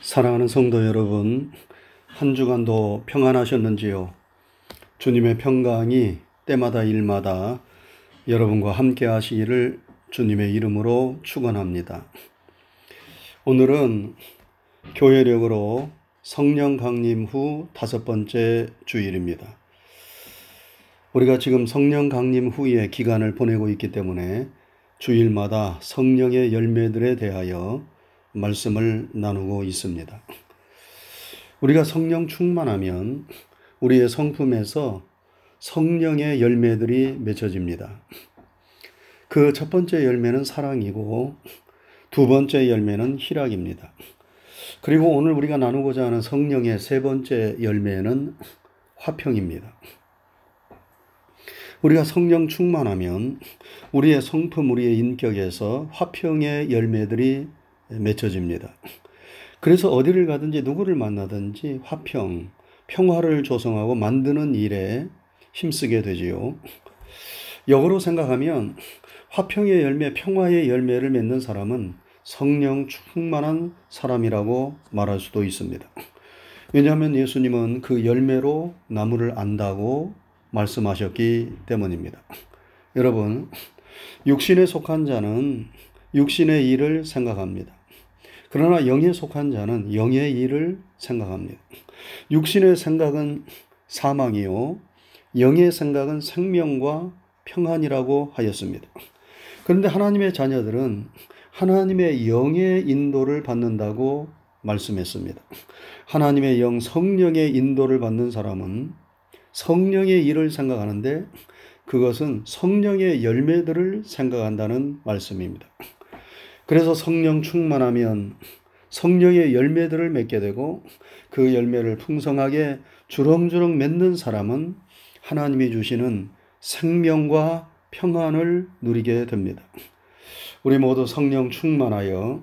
사랑하는 성도 여러분, 한 주간도 평안하셨는지요? 주님의 평강이 때마다 일마다 여러분과 함께 하시기를 주님의 이름으로 축원합니다. 오늘은 교회력으로 성령 강림 후 다섯 번째 주일입니다. 우리가 지금 성령 강림 후의 기간을 보내고 있기 때문에 주일마다 성령의 열매들에 대하여 말씀을 나누고 있습니다. 우리가 성령 충만하면 우리의 성품에서 성령의 열매들이 맺혀집니다. 그 첫 번째 열매는 사랑이고 두 번째 열매는 희락입니다. 그리고 오늘 우리가 나누고자 하는 성령의 세 번째 열매는 화평입니다. 우리가 성령 충만하면 우리의 성품, 우리의 인격에서 화평의 열매들이 맺혀집니다. 그래서 어디를 가든지 누구를 만나든지 화평, 평화를 조성하고 만드는 일에 힘쓰게 되지요. 역으로 생각하면 화평의 열매, 평화의 열매를 맺는 사람은 성령 충만한 사람이라고 말할 수도 있습니다. 왜냐하면 예수님은 그 열매로 나무를 안다고 말씀하셨기 때문입니다. 여러분, 육신에 속한 자는 육신의 일을 생각합니다. 그러나 영에 속한 자는 영의 일을 생각합니다. 육신의 생각은 사망이요. 영의 생각은 생명과 평안이라고 하였습니다. 그런데 하나님의 자녀들은 하나님의 영의 인도를 받는다고 말씀했습니다. 하나님의 영, 성령의 인도를 받는 사람은 성령의 일을 생각하는데 그것은 성령의 열매들을 생각한다는 말씀입니다. 그래서 성령 충만하면 성령의 열매들을 맺게 되고 그 열매를 풍성하게 주렁주렁 맺는 사람은 하나님이 주시는 생명과 평안을 누리게 됩니다. 우리 모두 성령 충만하여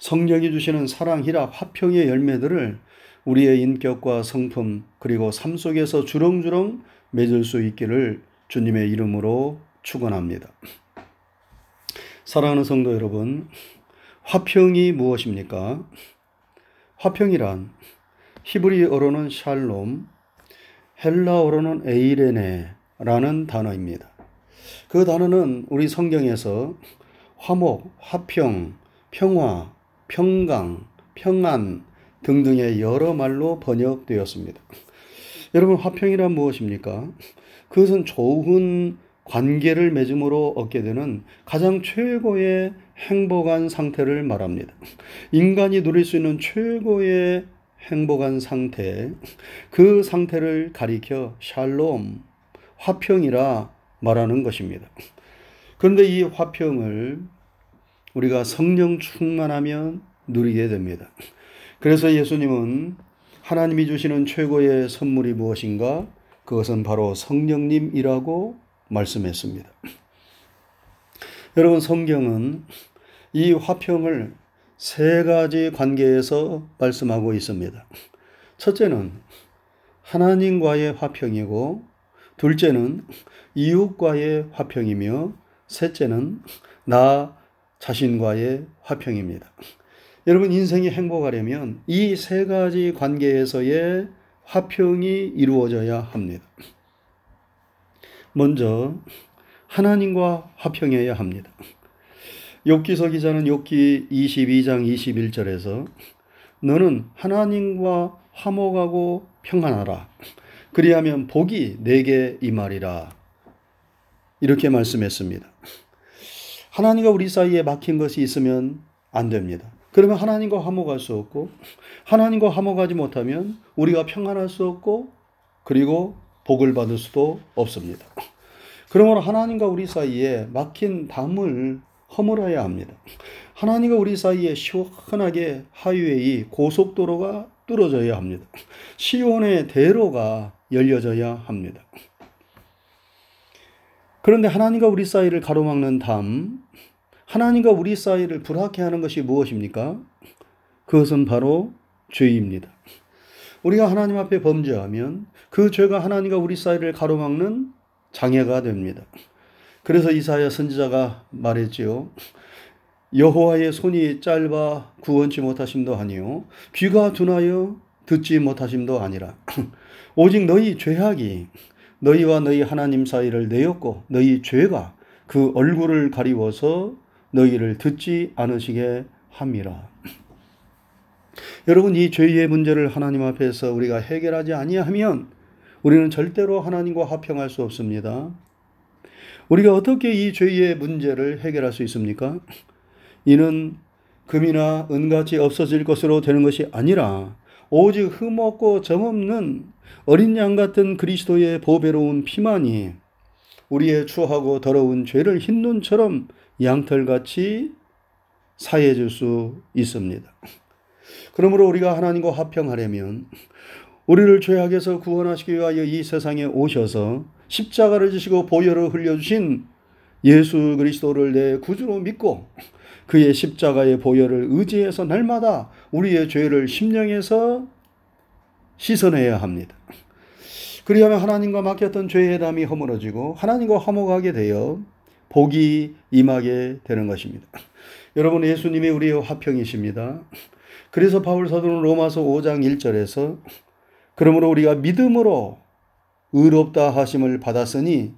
성령이 주시는 사랑, 희락, 화평의 열매들을 우리의 인격과 성품 그리고 삶 속에서 주렁주렁 맺을 수 있기를 주님의 이름으로 축원합니다. 사랑하는 성도 여러분, 화평이 무엇입니까? 화평이란 히브리어로는 샬롬, 헬라어로는 에이레네라는 단어입니다. 그 단어는 우리 성경에서 화목, 화평, 평화, 평강, 평안 등등의 여러 말로 번역되었습니다. 여러분, 화평이란 무엇입니까? 그것은 좋은 관계를 맺음으로 얻게 되는 가장 최고의 행복한 상태를 말합니다. 인간이 누릴 수 있는 최고의 행복한 상태, 그 상태를 가리켜 샬롬, 화평이라 말하는 것입니다. 그런데 이 화평을 우리가 성령 충만하면 누리게 됩니다. 그래서 예수님은 하나님이 주시는 최고의 선물이 무엇인가? 그것은 바로 성령님이라고 말씀했습니다. 여러분, 성경은 이 화평을 세 가지 관계에서 말씀하고 있습니다. 첫째는 하나님과의 화평이고, 둘째는 이웃과의 화평이며, 셋째는 나 자신과의 화평입니다. 여러분, 인생이 행복하려면 이 세 가지 관계에서의 화평이 이루어져야 합니다. 먼저 하나님과 화평해야 합니다. 욥기서 기자는 욥기 22장 21절에서 너는 하나님과 화목하고 평안하라. 그리하면 복이 내게 임하리라. 이렇게 말씀했습니다. 하나님과 우리 사이에 막힌 것이 있으면 안 됩니다. 그러면 하나님과 화목할 수 없고 하나님과 화목하지 못하면 우리가 평안할 수 없고 그리고 복을 받을 수도 없습니다. 그러므로 하나님과 우리 사이에 막힌 담을 허물어야 합니다. 하나님과 우리 사이에 시원하게 하이웨이 고속도로가 뚫어져야 합니다. 시온의 대로가 열려져야 합니다. 그런데 하나님과 우리 사이를 가로막는 담, 하나님과 우리 사이를 불합케 하는 것이 무엇입니까? 그것은 바로 죄입니다. 우리가 하나님 앞에 범죄하면 그 죄가 하나님과 우리 사이를 여호와의 손이 짧아 구원치 못하심도 아니요 귀가 둔하여 듣지 못하심도 아니라 오직 너희 죄악이 너희와 너희 하나님 사이를 내었고 너희 죄가 그 얼굴을 가리워서 너희를 듣지 않으시게 함이라. 여러분 이 죄의 문제를 하나님 앞에서 우리가 해결하지 아니하면 우리는 절대로 하나님과 화평할 수 없습니다. 우리가 어떻게 이 죄의 문제를 해결할 수 있습니까? 이는 금이나 은같이 없어질 것으로 되는 것이 아니라 오직 흠없고 점없는 어린 양 같은 그리스도의 보배로운 피만이 우리의 추하고 더러운 죄를 흰 눈처럼 양털같이 사해 줄수 있습니다. 그러므로 우리가 하나님과 화평하려면 우리를 죄악에서 구원하시기 위하여 이 세상에 오셔서 십자가를 지시고 보혈을 흘려주신 예수 그리스도를 내 구주로 믿고 그의 십자가의 보혈을 의지해서 날마다 우리의 죄를 심령에서 씻어내야 합니다. 그리하면 하나님과 맡겼던 죄의 담이 허물어지고 하나님과 화목하게 되어 복이 임하게 되는 것입니다. 여러분 예수님이 우리의 화평이십니다. 그래서 바울 사도는 로마서 5장 1절에서 그러므로 우리가 믿음으로 의롭다 하심을 받았으니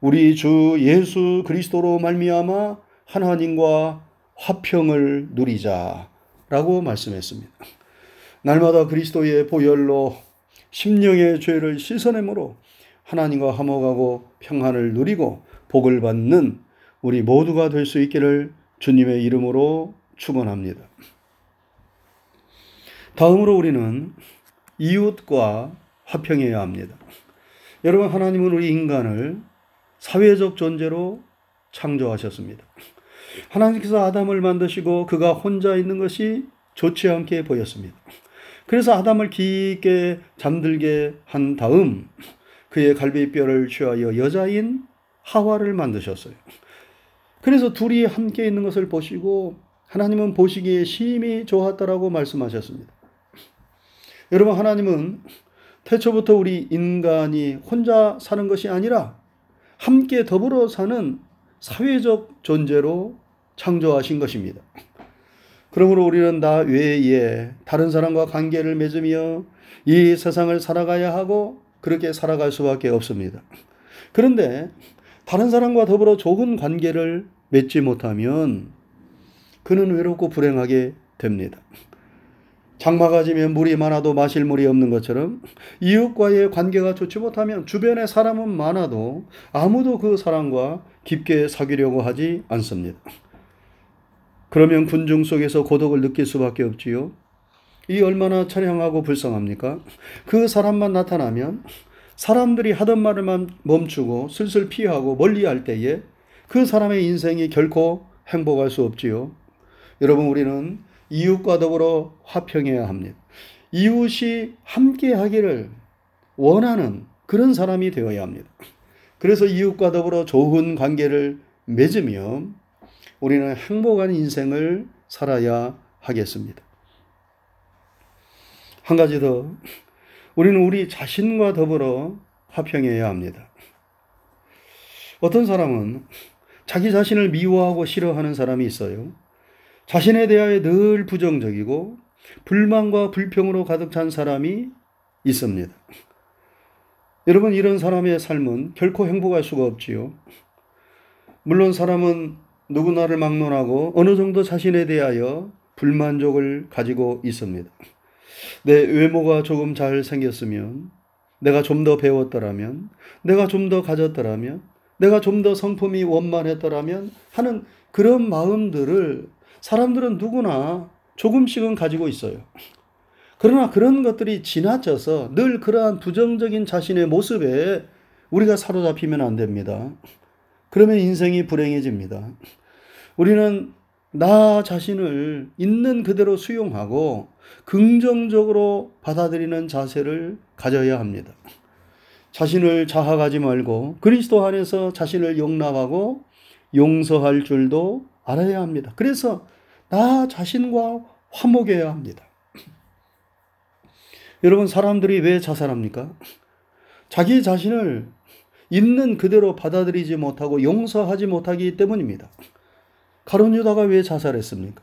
우리 주 예수 그리스도로 말미암아 하나님과 화평을 누리자라고 말씀했습니다. 날마다 그리스도의 보혈로 심령의 죄를 씻어내므로 하나님과 화목하고 평안을 누리고 복을 받는 우리 모두가 될 수 있기를 주님의 이름으로 축원합니다. 다음으로 우리는 이웃과 화평해야 합니다. 여러분 하나님은 우리 인간을 사회적 존재로 창조하셨습니다. 하나님께서 아담을 만드시고 그가 혼자 있는 것이 좋지 않게 보였습니다. 그래서 아담을 깊게 잠들게 한 다음 그의 갈비뼈를 취하여 여자인 하와를 만드셨어요. 그래서 둘이 함께 있는 것을 보시고 하나님은 보시기에 심히 좋았다라고 말씀하셨습니다. 여러분 하나님은 태초부터 우리 인간이 혼자 사는 것이 아니라 함께 더불어 사는 사회적 존재로 창조하신 것입니다. 그러므로 우리는 나 외에 다른 사람과 관계를 맺으며 이 세상을 살아가야 하고 그렇게 살아갈 수밖에 없습니다. 그런데 다른 사람과 더불어 좋은 관계를 맺지 못하면 그는 외롭고 불행하게 됩니다. 장마가 지면 물이 많아도 마실 물이 없는 것처럼 이웃과의 관계가 좋지 못하면 주변에 사람은 많아도 아무도 그 사람과 깊게 사귀려고 하지 않습니다. 그러면 군중 속에서 고독을 느낄 수밖에 없지요. 이 얼마나 처량하고 불쌍합니까? 그 사람만 나타나면 사람들이 하던 말을만 멈추고 슬슬 피하고 멀리 할 때에 그 사람의 인생이 결코 행복할 수 없지요. 여러분, 우리는 이웃과 더불어 화평해야 합니다. 이웃이 함께 하기를 원하는 그런 사람이 되어야 합니다. 그래서 이웃과 더불어 좋은 관계를 맺으며 우리는 행복한 인생을 살아야 하겠습니다. 한 가지 더, 우리는 우리 자신과 더불어 화평해야 합니다. 어떤 사람은 자기 자신을 미워하고 싫어하는 사람이 있어요. 자신에 대하여 늘 부정적이고 불만과 불평으로 가득 찬 사람이 있습니다. 여러분, 이런 사람의 삶은 결코 행복할 수가 없지요. 물론 사람은 누구나를 막론하고 어느 정도 자신에 대하여 불만족을 가지고 있습니다. 내 외모가 조금 잘 생겼으면, 내가 좀 더 배웠더라면, 내가 좀 더 가졌더라면, 내가 좀 더 성품이 원만했더라면 하는 그런 마음들을 사람들은 누구나 조금씩은 가지고 있어요. 그러나 그런 것들이 지나쳐서 늘 그러한 부정적인 자신의 모습에 우리가 사로잡히면 안 됩니다. 그러면 인생이 불행해집니다. 우리는 나 자신을 있는 그대로 수용하고 긍정적으로 받아들이는 자세를 가져야 합니다. 자신을 자학하지 말고 그리스도 안에서 자신을 용납하고 용서할 줄도 알아야 합니다. 그래서 나 자신과 화목해야 합니다. 여러분, 사람들이 왜 자살합니까? 자기 자신을 있는 그대로 받아들이지 못하고 용서하지 못하기 때문입니다. 가론 유다가 왜 자살했습니까?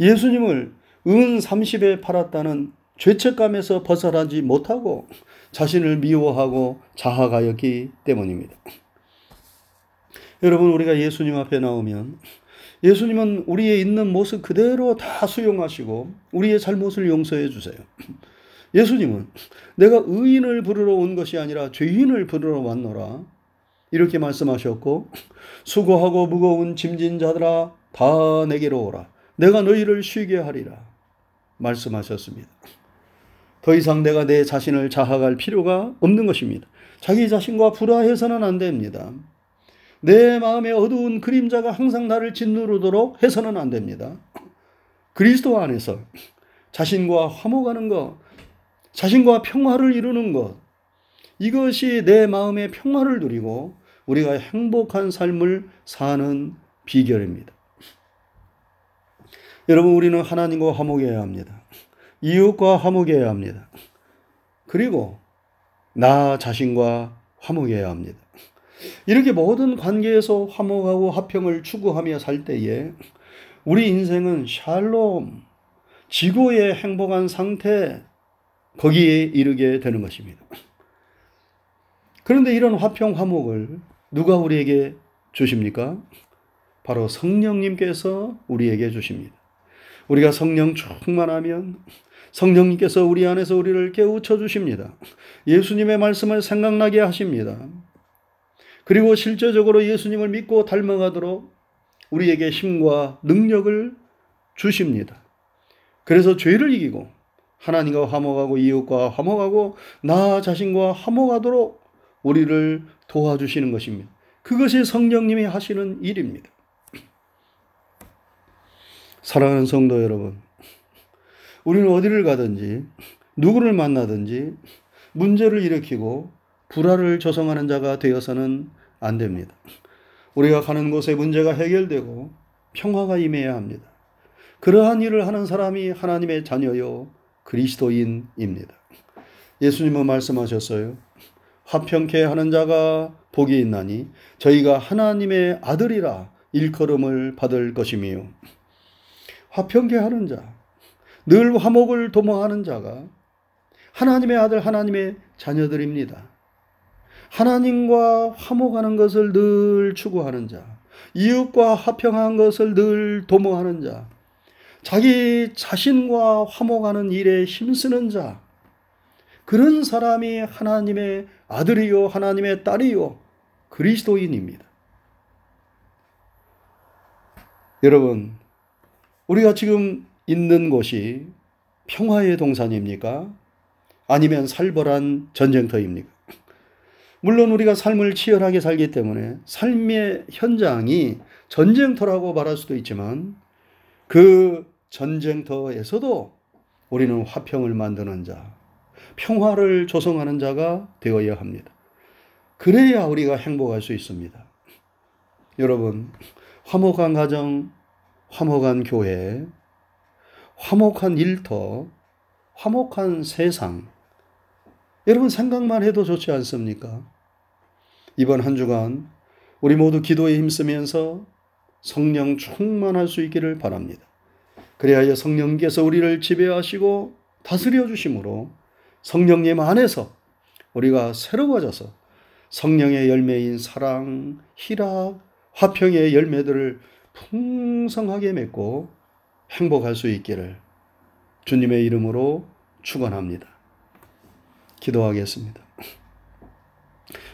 예수님을 은 30에 팔았다는 죄책감에서 벗어나지 못하고 자신을 미워하고 자학하였기 때문입니다. 여러분, 우리가 예수님 앞에 나오면 예수님은 우리의 있는 모습 그대로 다 수용하시고 우리의 잘못을 용서해 주세요. 예수님은 내가 의인을 부르러 온 것이 아니라 죄인을 부르러 왔노라. 이렇게 말씀하셨고 수고하고 무거운 짐진 자들아 다 내게로 오라. 내가 너희를 쉬게 하리라. 말씀하셨습니다. 더 이상 내가 내 자신을 자학할 필요가 없는 것입니다. 자기 자신과 불화해서는 안 됩니다. 내 마음에 어두운 그림자가 항상 나를 짓누르도록 해서는 안 됩니다. 그리스도 안에서 자신과 화목하는 것, 자신과 평화를 이루는 것, 이것이 내 마음의 평화를 누리고 우리가 행복한 삶을 사는 비결입니다. 여러분, 우리는 하나님과 화목해야 합니다. 이웃과 화목해야 합니다. 그리고 나 자신과 화목해야 합니다. 이렇게 모든 관계에서 화목하고 화평을 추구하며 살 때에 우리 인생은 샬롬, 지구의 행복한 상태, 거기에 이르게 되는 것입니다. 그런데 이런 화평, 화목을 누가 우리에게 주십니까? 바로 성령님께서 우리에게 주십니다. 우리가 성령 충만하면 성령님께서 우리 안에서 우리를 깨우쳐 주십니다. 예수님의 말씀을 생각나게 하십니다. 그리고 실제적으로 예수님을 믿고 닮아가도록 우리에게 힘과 능력을 주십니다. 그래서 죄를 이기고 하나님과 화목하고 이웃과 화목하고 나 자신과 화목하도록 우리를 도와주시는 것입니다. 그것이 성령님이 하시는 일입니다. 사랑하는 성도 여러분, 우리는 어디를 가든지 누구를 만나든지 문제를 일으키고 불화를 조성하는 자가 되어서는 안 됩니다. 우리가 가는 곳에 문제가 해결되고 평화가 임해야 합니다. 그러한 일을 하는 사람이 하나님의 자녀요 그리스도인입니다. 예수님은 말씀하셨어요. 화평케 하는 자가 복이 있나니 저희가 하나님의 아들이라 일컬음을 받을 것이며 화평케 하는 자, 늘 화목을 도모하는 자가 하나님의 아들 하나님의 자녀들입니다. 하나님과 화목하는 것을 늘 추구하는 자, 이웃과 화평한 것을 늘 도모하는 자, 자기 자신과 화목하는 일에 힘쓰는 자, 그런 사람이 하나님의 아들이요, 하나님의 딸이요, 그리스도인입니다. 여러분, 우리가 지금 있는 곳이 평화의 동산입니까? 아니면 살벌한 전쟁터입니까? 물론 우리가 삶을 치열하게 살기 때문에 삶의 현장이 전쟁터라고 말할 수도 있지만 그 전쟁터에서도 우리는 화평을 만드는 자, 평화를 조성하는 자가 되어야 합니다. 그래야 우리가 행복할 수 있습니다. 여러분, 화목한 가정, 화목한 교회, 화목한 일터, 화목한 세상. 여러분 생각만 해도 좋지 않습니까? 이번 한 주간 우리 모두 기도에 힘쓰면서 성령 충만할 수 있기를 바랍니다. 그래야 성령께서 우리를 지배하시고 다스려 주심으로 성령님 안에서 우리가 새로워져서 성령의 열매인 사랑, 희락, 화평의 열매들을 풍성하게 맺고 행복할 수 있기를 주님의 이름으로 축원합니다. 기도하겠습니다.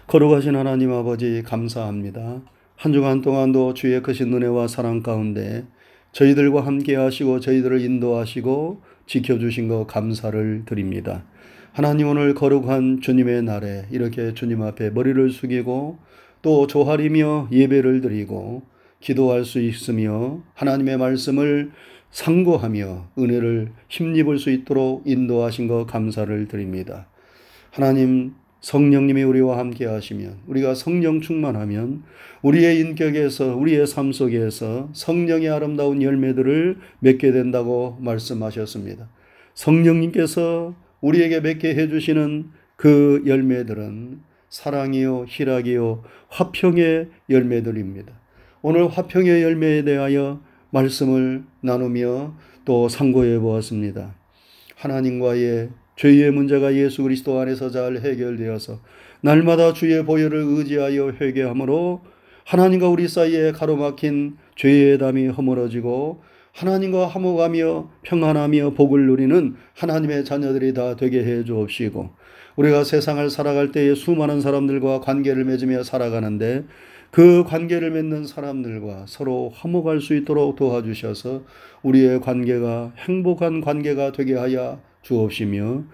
거룩하신 하나님 아버지 감사합니다. 한 주간 동안도 주의 크신 은혜와 사랑 가운데 저희들과 함께 하시고 저희들을 인도하시고 지켜주신 것 감사를 드립니다. 하나님 오늘 거룩한 주님의 날에 이렇게 주님 앞에 머리를 숙이고 또 조아리며 예배를 드리고 기도할 수 있으며 하나님의 말씀을 상고하며 은혜를 힘입을 수 있도록 인도하신 것 감사를 드립니다. 하나님 성령님이 우리와 함께 하시면 우리가 성령 충만하면 우리의 인격에서 우리의 삶 속에서 성령의 아름다운 열매들을 맺게 된다고 말씀하셨습니다. 성령님께서 우리에게 맺게 해 주시는 그 열매들은 사랑이요 희락이요 화평의 열매들입니다. 오늘 화평의 열매에 대하여 말씀을 나누며 또 상고해 보았습니다. 하나님과의 죄의 문제가 예수 그리스도 안에서 잘 해결되어서 날마다 주의 보혈을 의지하여 회개함으로 하나님과 우리 사이에 가로막힌 죄의 담이 허물어지고 하나님과 화목하며 평안하며 복을 누리는 하나님의 자녀들이 다 되게 해 주옵시고 우리가 세상을 살아갈 때에 수많은 사람들과 관계를 맺으며 살아가는데 그 관계를 맺는 사람들과 서로 화목할 수 있도록 도와주셔서 우리의 관계가 행복한 관계가 되게 하여 주옵시며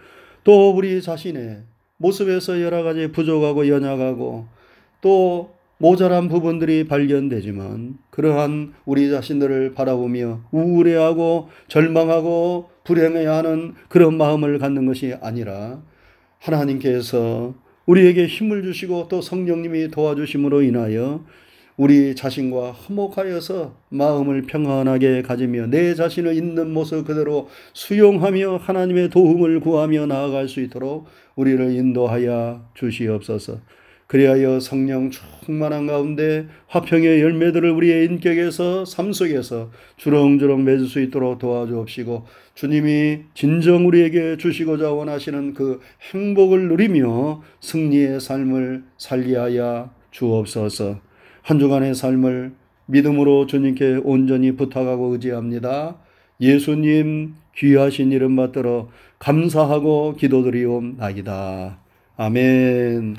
또 우리 자신의 모습에서 여러 가지 부족하고 연약하고 또 모자란 부분들이 발견되지만 그러한 우리 자신들을 바라보며 우울해하고 절망하고 불행해야 하는 그런 마음을 갖는 것이 아니라 하나님께서 우리에게 힘을 주시고 또 성령님이 도와주심으로 인하여 우리 자신과 화목하여서 마음을 평안하게 가지며 내 자신을 있는 모습 그대로 수용하며 하나님의 도움을 구하며 나아갈 수 있도록 우리를 인도하여 주시옵소서. 그리하여 성령 충만한 가운데 화평의 열매들을 우리의 인격에서 삶 속에서 주렁주렁 맺을 수 있도록 도와주옵시고 주님이 진정 우리에게 주시고자 원하시는 그 행복을 누리며 승리의 삶을 살리하여 주옵소서. 한 주간의 삶을 믿음으로 주님께 온전히 부탁하고 의지합니다. 예수님 귀하신 이름 받들어 감사하고 기도드리옵나이다. 아멘.